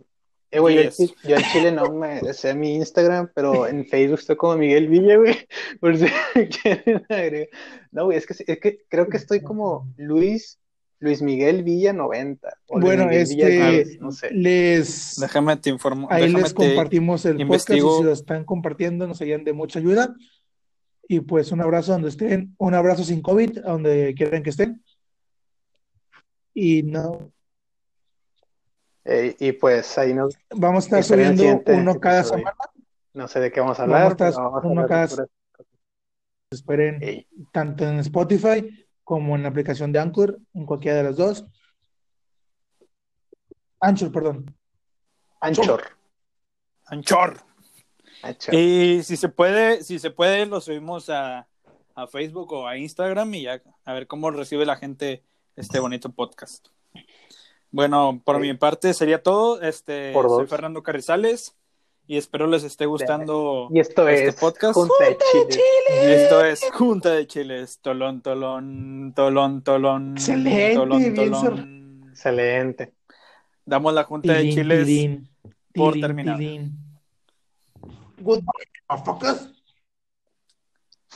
Eh, güey, yo, Yes. al chile no me sé mi Instagram, pero en Facebook estoy como Miguel Villa, güey. [LAUGHS] Por si quieren agregar. No, güey, es que, es que creo que estoy como Luis, Luis Miguel Villa 90. O Luis Bueno, Miguel Villa este, 10, no sé. les, Déjame te informo. ahí déjame les te- compartimos el podcast y si lo están compartiendo nos harían de mucha ayuda. Y pues un abrazo donde estén, un abrazo sin COVID, a donde quieran que estén. Y no, Eh, y pues ahí no, vamos a estar subiendo uno cada episodio. semana. no sé de qué vamos a Vamos a hablar, estar vamos a uno cada- Esperen Ey, tanto en Spotify como en la aplicación de Anchor, en cualquiera de las dos. Anchor, perdón. Anchor. Anchor. Anchor. Y si se puede, si se puede, lo subimos a, a Facebook o a Instagram y ya a ver cómo recibe la gente este bonito podcast. Bueno, por Sí. mi parte sería todo. Este, Por soy. Fernando Carrizales y espero les esté gustando Y esto este es podcast. Junta de Chile. Y esto es Junta de Chiles, tolón, tolón, tolón, tolón, Excelente, tolón, tolón. Excelente. Damos la Junta de Chiles por terminada. go. Motherfuckers.